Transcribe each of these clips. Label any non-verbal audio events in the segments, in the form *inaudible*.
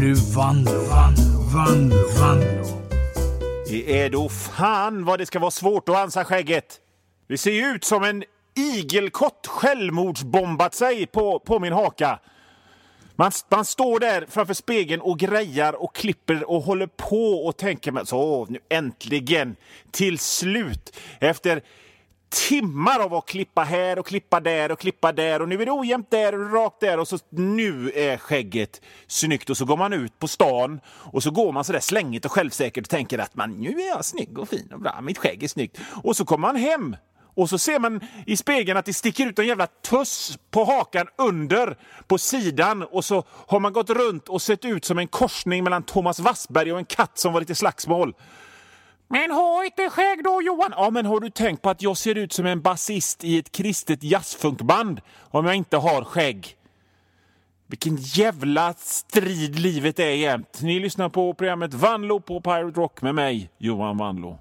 nu Vanlo, Vanlo, Vanlo, Vanlo. Det är då fan vad det ska vara svårt att ansa skägget. Det ser ju ut som en igelkott självmordsbombat sig på, på min haka. Man, man står där framför spegeln och grejar och klipper och håller på och tänker men så nu äntligen till slut efter timmar av att klippa här och klippa där och klippa där. Och nu är det ojämnt där och rakt där. Och så nu är skägget snyggt. Och så går man ut på stan och så går man så där slängigt och självsäkert och tänker att man nu är jag snygg och fin och bra, mitt skägg är snyggt. Och så kommer man hem och så ser man i spegeln att det sticker ut en jävla tuss på hakan under på sidan. Och så har man gått runt och sett ut som en korsning mellan Thomas Wassberg och en katt som var lite slagsmål. Men ha inte skägg då Johan! Ja, men har du tänkt på att jag ser ut som en basist i ett kristet jazzfunkband om jag inte har skägg? Vilken jävla strid livet är jämt. Ni lyssnar på programmet Vanlo på Pirate Rock med mig, Johan Vanlo.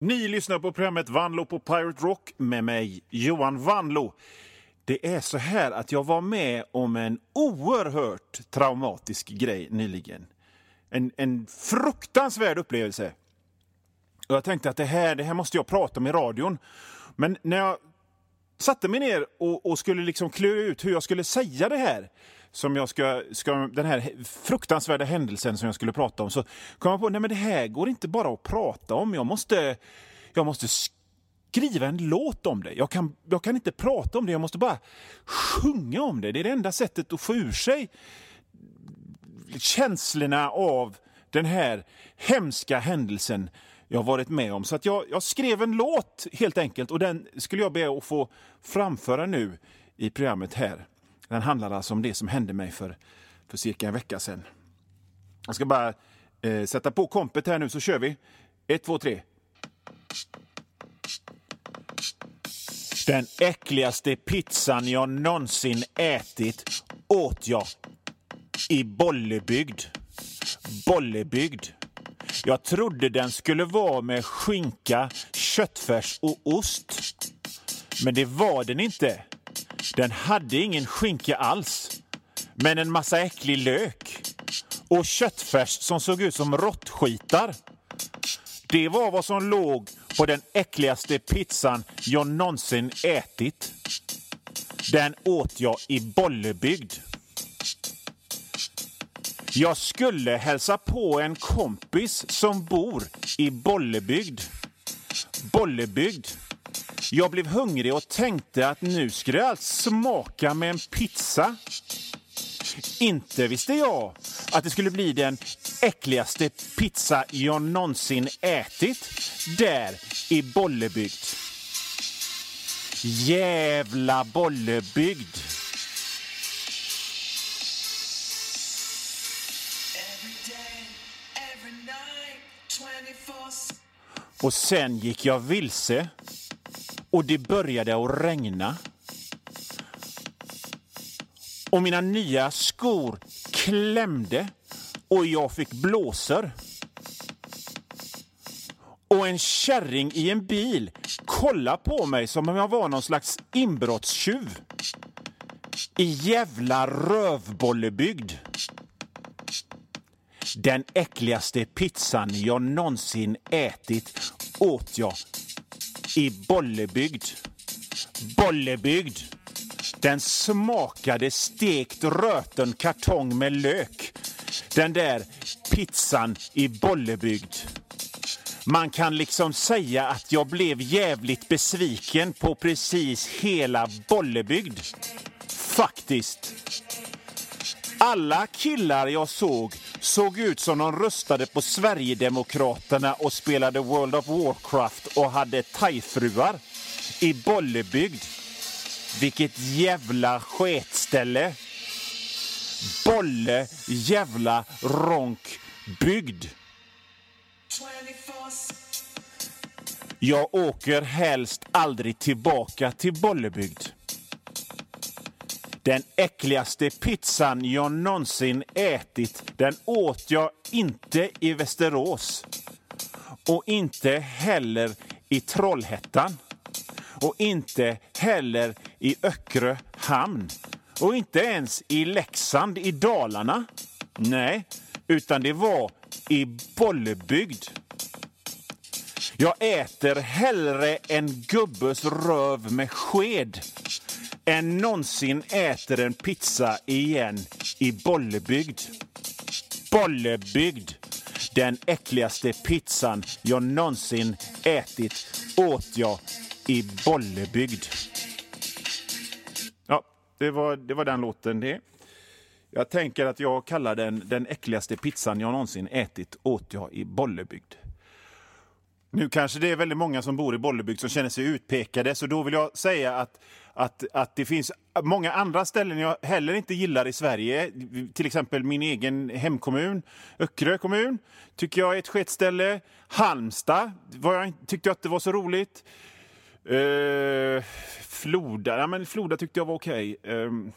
Ni lyssnar på programmet Vanlo på Pirate Rock med mig, Johan Vanlo. Det är så här att jag var med om en oerhört traumatisk grej nyligen. En, en fruktansvärd upplevelse. Och jag tänkte att det här, det här måste jag prata om i radion. Men när jag satte mig ner och, och skulle liksom klura ut hur jag skulle säga det här som jag ska, ska, den här fruktansvärda händelsen som jag skulle prata om, så kom jag på att det här går inte bara att prata om. Jag måste, jag måste skriva en låt om det. Jag kan, jag kan inte prata om det, jag måste bara sjunga om det. Det är det enda sättet att få ur sig känslorna av den här hemska händelsen jag varit med om. Så att jag, jag skrev en låt helt enkelt och den skulle jag be att få framföra nu i programmet här. Den handlar alltså om det som hände mig för, för cirka en vecka sedan. Jag ska bara eh, sätta på kompet här nu så kör vi. Ett, två, tre. Den äckligaste pizzan jag någonsin ätit åt jag i Bollebygd. Bollebygd. Jag trodde den skulle vara med skinka, köttfärs och ost. Men det var den inte. Den hade ingen skinka alls, men en massa äcklig lök och köttfärs som såg ut som råttskitar. Det var vad som låg på den äckligaste pizzan jag någonsin ätit. Den åt jag i Bollebygd. Jag skulle hälsa på en kompis som bor i Bollebygd. Bollebygd. Jag blev hungrig och tänkte att nu skulle jag smaka med en pizza. Inte visste jag att det skulle bli den äckligaste pizza jag någonsin ätit där i Bollebygd. Jävla Bollebygd! Och sen gick jag vilse och det började att regna. Och mina nya skor klämde och jag fick blåsor. Och en kärring i en bil kollade på mig som om jag var någon slags inbrottstjuv. I jävla rövbollebygd. Den äckligaste pizzan jag någonsin ätit åt jag i Bollebygd. Bollebygd. Den smakade stekt röten kartong med lök. Den där pizzan i Bollebygd. Man kan liksom säga att jag blev jävligt besviken på precis hela Bollebygd. Faktiskt. Alla killar jag såg såg ut som de röstade på Sverigedemokraterna och spelade World of Warcraft och hade thai-fruar i Bollebygd. Vilket jävla sketställe! Bolle jävla ronkbygd. Jag åker helst aldrig tillbaka till Bollebygd. Den äckligaste pizzan jag någonsin ätit, den åt jag inte i Västerås. Och inte heller i Trollhättan. Och inte heller i Öckerö hamn. Och inte ens i Leksand i Dalarna. Nej, utan det var i Bollebygd. Jag äter hellre en gubbes röv med sked än någonsin äter en pizza igen i Bollebygd. Bollebygd. Den äckligaste pizzan jag någonsin ätit åt jag i Bollebygd. Ja, det var, det var den låten det. Jag tänker att jag kallar den den äckligaste pizzan jag någonsin ätit åt jag i Bollebygd. Nu kanske det är väldigt många som bor i Bollebygd som känner sig utpekade, så då vill jag säga att, att, att det finns många andra ställen jag heller inte gillar i Sverige. Till exempel min egen hemkommun, Öckerö kommun, tycker jag är ett sketställe. Halmstad var jag, tyckte jag att det var så roligt. Uh, Floda, ja, men Floda tyckte jag var okej. Okay. Uh,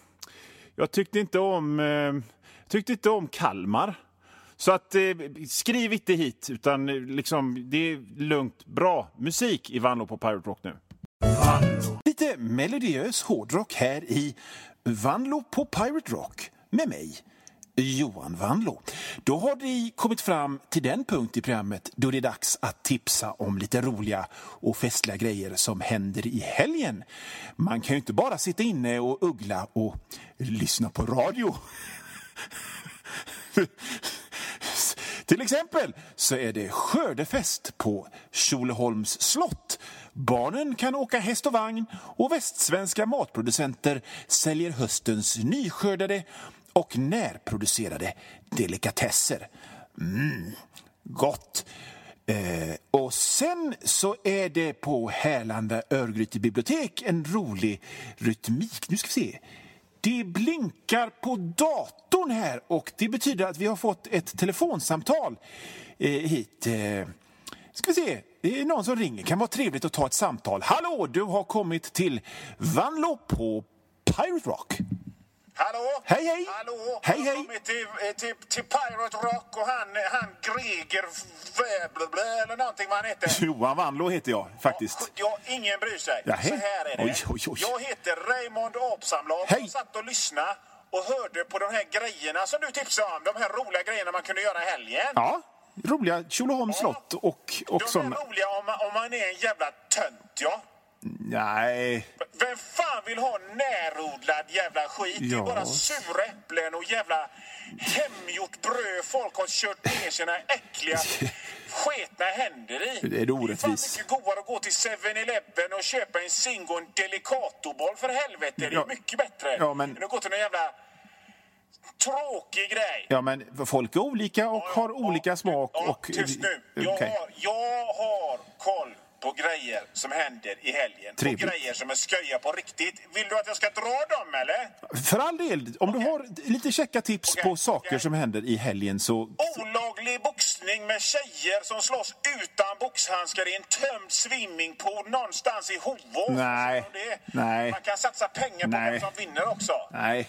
jag tyckte inte om, uh, tyckte inte om Kalmar. Så att, eh, skriv inte hit, utan eh, liksom, det är lugnt. Bra musik i Vanlo på Pirate Rock nu. Lite melodiös hårdrock här i Vanlo på Pirate Rock med mig, Johan Vanlo. Då har vi kommit fram till den punkt i programmet då det är dags att tipsa om lite roliga och festliga grejer som händer i helgen. Man kan ju inte bara sitta inne och uggla och lyssna på radio. *laughs* Till exempel så är det skördefest på Tjolöholms slott. Barnen kan åka häst och vagn och västsvenska matproducenter säljer höstens nyskördade och närproducerade delikatesser. Mm, gott! Eh, och sen så är det på Härlanda Örgryte bibliotek en rolig rytmik. Nu ska vi se. Det blinkar på datorn här och det betyder att vi har fått ett telefonsamtal eh, hit. Eh, ska vi se, det är någon som ringer. kan vara trevligt att ta ett samtal. Hallå, du har kommit till Vanlo på Pirate Rock. Hallå? Hej, hej! Hallå? Hej, jag hej. har kommit till, eh, till, till Pirate Rock och han, han Greger Väblblä eller någonting vad han heter. *laughs* Johan Vanlo heter jag faktiskt. Ja, ingen bryr sig. Nähä. Så här är det. Oj, oj, oj. Jag heter Raymond Apsamlag. Jag satt och lyssnade och hörde på de här grejerna som du tipsade om. De här roliga grejerna man kunde göra i helgen. Ja, roliga Tjolöholms slott och, och de sådana. är roliga om man, om man är en jävla tönt, ja. Nej, Vem fan vill ha närodlad jävla skit? Det är Ja. bara sura äpplen och jävla hemgjort bröd folk har kört ner sina äckliga *laughs* sketna händer i. Det är det orättvist. Det är fan mycket godare att gå till 7-Eleven och köpa en Zingo och en Delicatoboll för helvete. Det är Ja. mycket bättre Ja, men- än att gå till någon jävla tråkig grej. ja men folk är olika och har olika smak. Ja, och, tyst nu. Jag, har, jag har koll på grejer som händer i helgen. Trevligt. Och grejer som är sköja på riktigt. Vill du att jag ska dra dem eller? För all del, om du har lite käcka tips Okej, på saker okej. som händer i helgen så... Olaglig boxning med tjejer som slåss utan boxhandskar i en tömd swimmingpool någonstans i Hovås. Nej. Nej. Man kan satsa pengar på Nej. vem som vinner också. Nej.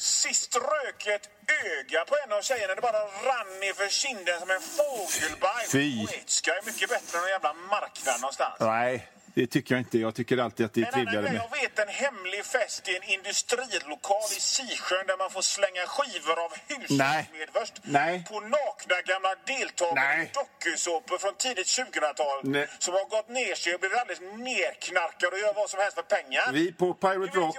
Sist rök jag ett öga på en av tjejerna. Det bara rann ner för kinden som en fågelbaj. Fy. Sketska är mycket bättre än en jävla marknad någonstans. Nej, det tycker jag inte. Jag tycker alltid att det är En annan trevligare grej, med... jag vet en hemlig fest i en industrilokal i Sisjön där man får slänga skivor av hushållsmedvurst Nej. på nakna gamla deltagare i dokusåpor från tidigt 2000-tal Nej. som har gått ner sig och blivit alldeles nerknarkade och gör vad som helst för pengar. Vi på Pirate Rock.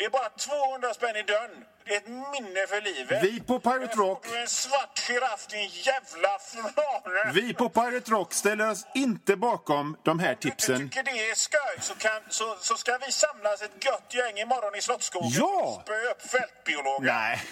Det är bara 200 spänn i dörren. Ett minne för livet. Vi på Pirate Rock. Du en svart giraff din jävla frane. Vi på Pirate Rock ställer oss inte bakom de här du tipsen. tycker det är skoj så, kan, så, så ska vi samlas ett gött gäng imorgon i Slottsskogen Ja! och spöa upp fältbiologer. Nej.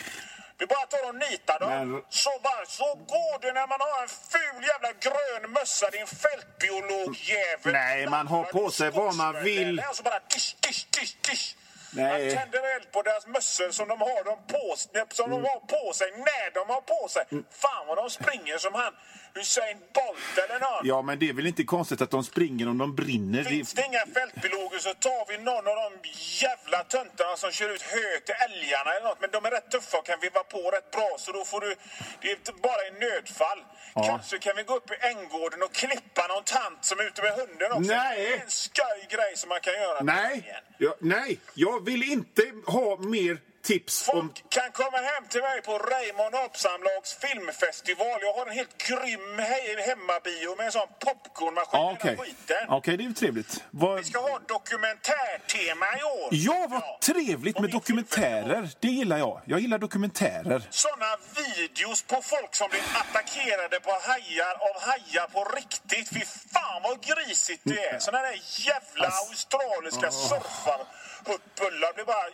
Vi bara tar och nitar dem. Men- Så, bara, så går det när man har en ful jävla grön mössa, din fältbiologjävel. Nej, man har på sig vad man vill. Och så bara tisch, tisch, tisch, tisch. Man tänder eld på deras mössor som de har, dem på, som de har på sig när de har på sig. Mm. Fan vad de springer som han Usain Bolt eller någon. Ja, men det är väl inte konstigt att de springer om de brinner. Finns Det... det inga fältbiologer så tar vi någon av de jävla töntarna som kör ut hö till älgarna eller något. Men de är rätt tuffa och kan veva på rätt bra så då får du... Det är bara i nödfall. Ja. Kanske kan vi gå upp i Änggården och klippa någon tant som är ute med hunden också. Nej. Det är en skoj grej som man kan göra. Nej, ja, nej, jag vill inte ha mer tips om... Folk kan komma hem till mig på Raymond Apsamlags filmfestival. Jag har en helt grym he hemmabio med en sån popcornmaskin Ja, i Okej, skiten. Okej, det är ju trevligt. Vad... Vi ska ha dokumentärtema i år. Ja, vad trevligt På med dokumentärer. Det gillar jag. Jag gillar dokumentärer. Såna videos på folk som blir attackerade på hajar av hajar på riktigt. Fy fan vad grisigt det är. Såna där jävla Ass- australiska surfarhuttbullar blir bara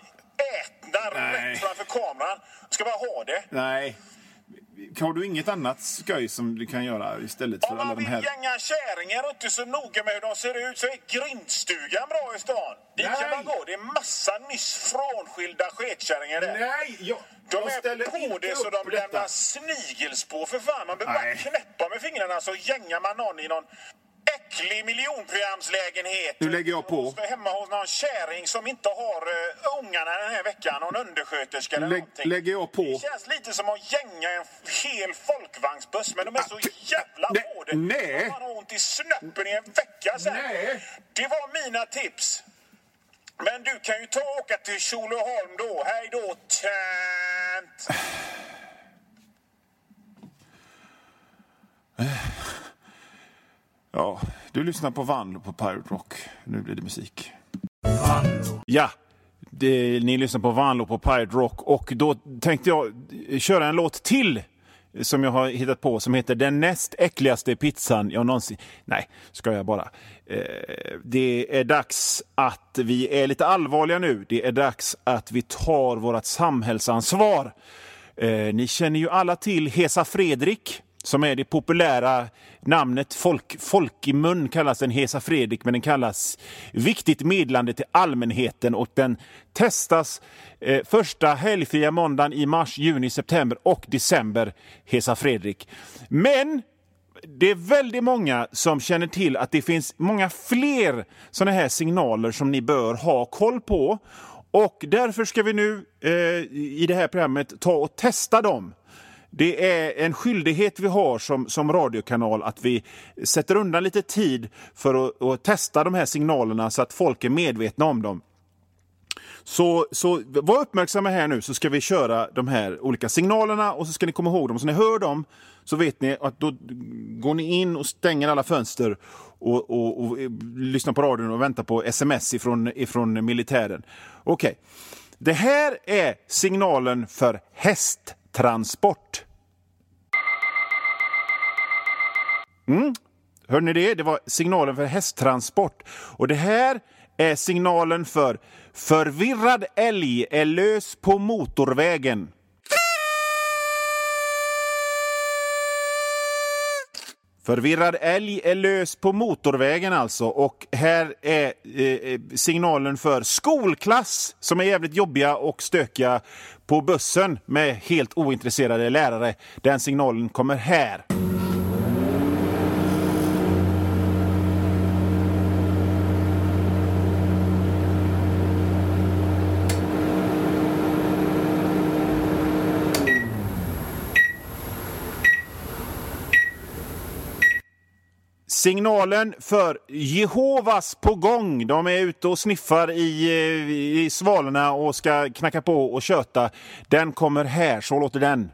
ätna Nej. rätt framför kameran. Ska bara ha det. Nej. Har du inget annat skoj som du kan göra istället för Om alla man de vill här? gänga kärringar och inte så noga med hur de ser ut så är grindstugan bra i stan. Dit kan man gå. Det är massa nyss frånskilda sketkärringar där. Nej, jag, De jag är på det så de detta. lämnar snigelspår för fan. Man behöver bara knäppa med fingrarna så gängar man någon i någon äcklig miljonprogramslägenhet. Nu lägger jag på. Hemma hos någon käring som inte har uh, ungarna den här veckan. Någon undersköterska eller Lägg- någonting. lägger jag på. Det känns lite som att gänga en hel folkvagnsbuss. Men de är så jävla nej, på det. nej. Man har ont i snöppen i en vecka sen. Nej. Det var mina tips. Men du kan ju ta och åka till Tjolöholm då. Hej då, tönt! Ja, du lyssnar på Vanlo på Pirate Rock. Nu blir det musik. Vanlo. Ja, det, ni lyssnar på Vanlo på Pirate Rock och då tänkte jag köra en låt till som jag har hittat på som heter Den näst äckligaste pizzan jag någonsin... Nej, ska jag bara. Eh, det är dags att vi är lite allvarliga nu. Det är dags att vi tar vårt samhällsansvar. Eh, ni känner ju alla till Hesa Fredrik som är det populära namnet. Folk, folk i mun kallas den Hesa Fredrik, men den kallas Viktigt meddelande till allmänheten och den testas eh, första helgfria måndagen i mars, juni, september och december. Hesa Fredrik. Men det är väldigt många som känner till att det finns många fler sådana här signaler som ni bör ha koll på. Och därför ska vi nu eh, i det här programmet ta och testa dem. Det är en skyldighet vi har som, som radiokanal att vi sätter undan lite tid för att, att testa de här signalerna så att folk är medvetna om dem. Så, så var uppmärksamma här nu så ska vi köra de här olika signalerna och så ska ni komma ihåg dem. Så när ni hör dem så vet ni att då går ni in och stänger alla fönster och, och, och lyssnar på radion och väntar på sms ifrån, ifrån militären. Okej, det här är signalen för häst transport. Mm. Hörde ni det? Det var signalen för hästtransport. Och det här är signalen för förvirrad älg är lös på motorvägen. Förvirrad älg är lös på motorvägen alltså. Och här är eh, eh, signalen för skolklass som är jävligt jobbiga och stökiga på bussen med helt ointresserade lärare. Den signalen kommer här. Signalen för Jehovas på gång. De är ute och sniffar i, i svalorna och ska knacka på och köta. Den kommer här, så låter den.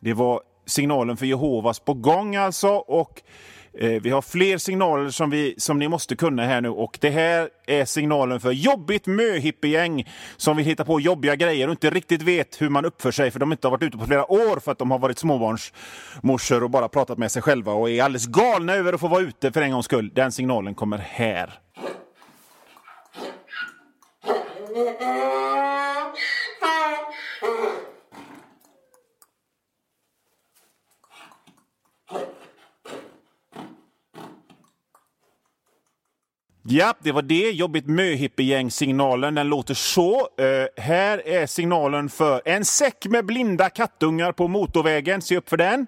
Det var signalen för Jehovas på gång alltså. Och Eh, vi har fler signaler som, vi, som ni måste kunna här nu. Och det här är signalen för jobbigt möhippiegäng som vill hitta på jobbiga grejer och inte riktigt vet hur man uppför sig för de inte har varit ute på flera år för att de har varit småbarnsmorsor och bara pratat med sig själva och är alldeles galna över att få vara ute för en gångs skull. Den signalen kommer här. Ja, det var det. Jobbigt möhippiegäng-signalen. Den låter så. Uh, här är signalen för en säck med blinda kattungar på motorvägen. Se upp för den.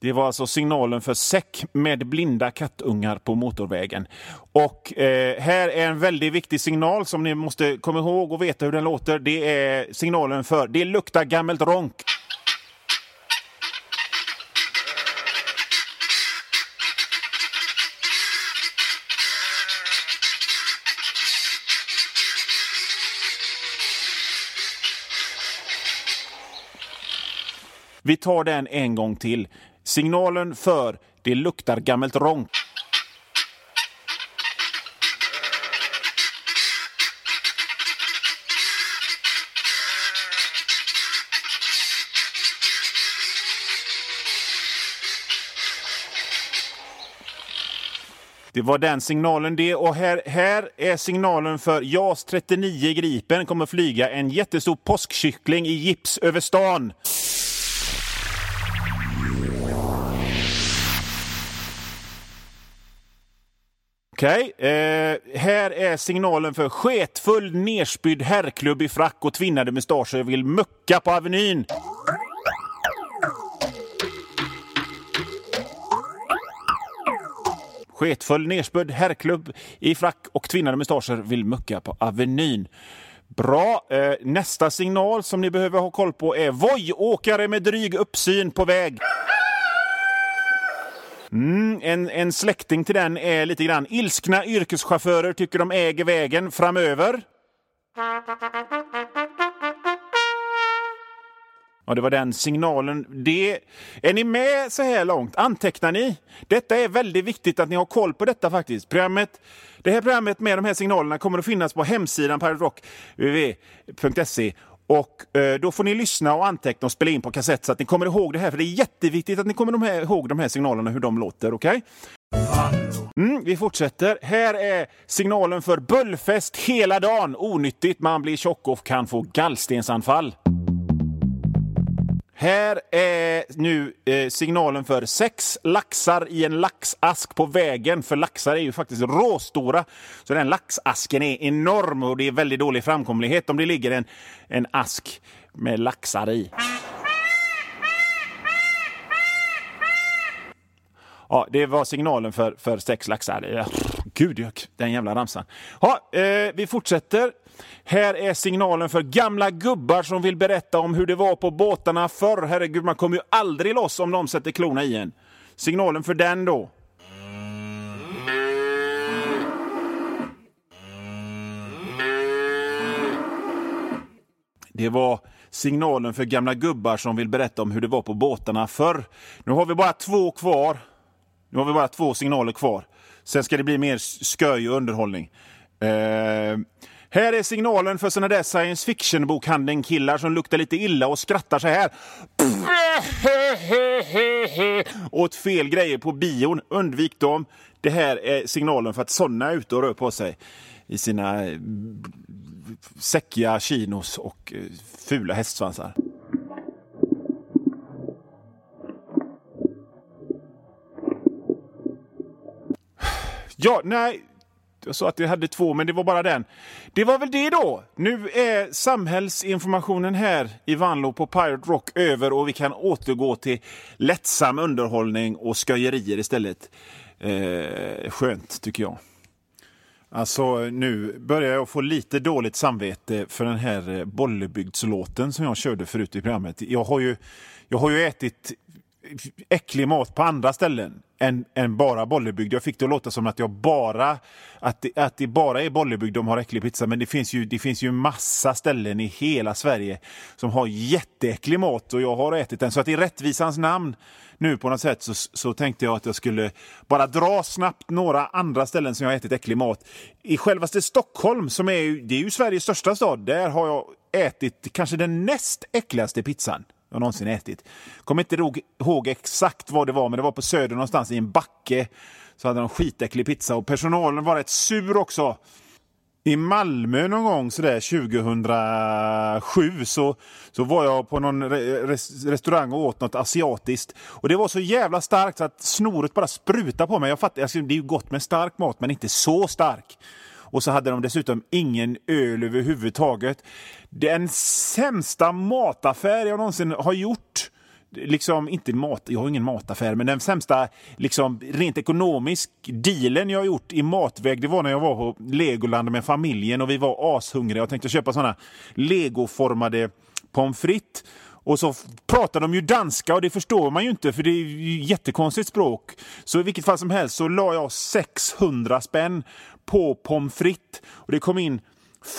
Det var alltså signalen för säck med blinda kattungar på motorvägen. Och eh, här är en väldigt viktig signal som ni måste komma ihåg och veta hur den låter. Det är signalen för det luktar gammalt ronk. Vi tar den en gång till. Signalen för det luktar gammalt ronk. Det var den signalen det. Och här, här är signalen för JAS 39 Gripen kommer flyga en jättestor påskkyckling i gips över stan. Okej, okay. eh, här är signalen för sketfull nerspydd herrklubb i frack och tvinnade mustascher vill mucka på Avenyn. Sketfull nerspydd herrklubb i frack och tvinnade mustascher vill mucka på Avenyn. Bra. Eh, nästa signal som ni behöver ha koll på är Voi-åkare med dryg uppsyn på väg. Mm, en, en släkting till den är lite grann ilskna yrkeschaufförer tycker de äger vägen framöver. Ja, det var den signalen. Det... Är ni med så här långt? Antecknar ni? Detta är väldigt viktigt att ni har koll på detta faktiskt. Programmet, det här programmet med de här signalerna kommer att finnas på hemsidan Pirate www.se. Och eh, då får ni lyssna och anteckna och spela in på kassett så att ni kommer ihåg det här. För det är jätteviktigt att ni kommer de här, ihåg de här signalerna, hur de låter. Okej? Okay? Mm, vi fortsätter. Här är signalen för bullfest hela dagen. Onyttigt, man blir tjock och kan få gallstensanfall. Här är nu eh, signalen för sex laxar i en laxask på vägen. För laxar är ju faktiskt råstora. Så den laxasken är enorm och det är väldigt dålig framkomlighet om det ligger en, en ask med laxar i. Ja, det var signalen för, för sex laxar. Gud, den jävla ramsan. Ja, eh, vi fortsätter. Här är signalen för gamla gubbar som vill berätta om hur det var på båtarna förr. Herregud, man kommer ju aldrig loss om de sätter klorna i en. Signalen för den då. Det var signalen för gamla gubbar som vill berätta om hur det var på båtarna förr. Nu har vi bara två kvar. Nu har vi bara två signaler kvar. Sen ska det bli mer sköj och underhållning. Eh, här är signalen för såna där science fiction-bokhandeln-killar som luktar lite illa och skrattar så här. *laughs* Åt fel grejer på bion. Undvik dem. Det här är signalen för att såna är ute och rör på sig i sina eh, säckiga chinos och eh, fula hästsvansar. Ja, nej, jag sa att vi hade två, men det var bara den. Det var väl det då. Nu är samhällsinformationen här i Vanlo på Pirate Rock över och vi kan återgå till lättsam underhållning och sköjerier istället. Eh, skönt, tycker jag. Alltså, nu börjar jag få lite dåligt samvete för den här eh, Bollebygdslåten som jag körde förut i programmet. Jag har ju, jag har ju ätit äcklig mat på andra ställen än, än bara Bollebygd. Jag fick det att låta som att jag bara att det, att det bara är Bollebygd de har äcklig pizza. Men det finns, ju, det finns ju massa ställen i hela Sverige som har jätteäcklig mat och jag har ätit den. Så att i rättvisans namn nu på något sätt så, så tänkte jag att jag skulle bara dra snabbt några andra ställen som jag har ätit äcklig mat. I självaste Stockholm, som är det är ju Sveriges största stad, där har jag ätit kanske den näst äckligaste pizzan jag någonsin ätit. Kommer inte ihåg exakt vad det var, men det var på Söder någonstans i en backe. Så hade de skitäcklig pizza och personalen var rätt sur också. I Malmö någon gång sådär 2007 så, så var jag på någon re, restaurang och åt något asiatiskt. Och det var så jävla starkt så att snoret bara sprutade på mig. Jag fattar, alltså, det är ju gott med stark mat men inte så stark. Och så hade de dessutom ingen öl överhuvudtaget. Den sämsta mataffär jag någonsin har gjort liksom, inte mat, jag har ingen mataffär, men den sämsta, liksom, rent ekonomisk dealen jag har gjort i matväg, det var när jag var på Legoland med familjen och vi var ashungriga och tänkte köpa såna legoformade pommes frites. Och så pratar de ju danska och det förstår man ju inte för det är ju jättekonstigt språk. Så i vilket fall som helst så la jag 600 spänn på pommes frites. Och det kom in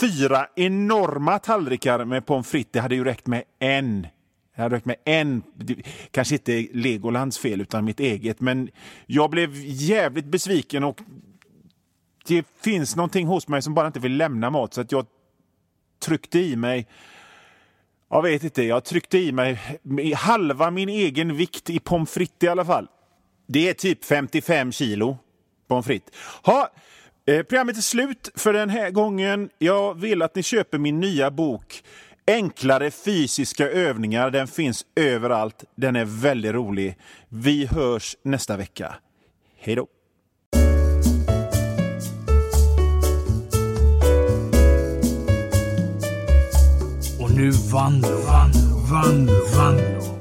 fyra enorma tallrikar med pommes frites. Det hade ju räckt med en Jag hade räckt med en, kanske inte Legolands fel utan mitt eget, men jag blev jävligt besviken och det finns någonting hos mig som bara inte vill lämna mat så att jag tryckte i mig jag vet inte, jag tryckte i mig halva min egen vikt i pommes frites i alla fall. Det är typ 55 kilo pommes frites. Ha, eh, programmet är slut för den här gången. Jag vill att ni köper min nya bok Enklare fysiska övningar. Den finns överallt. Den är väldigt rolig. Vi hörs nästa vecka. Hej då! Och nu Vanlo, Vanlo, Vanlo, Vanlo.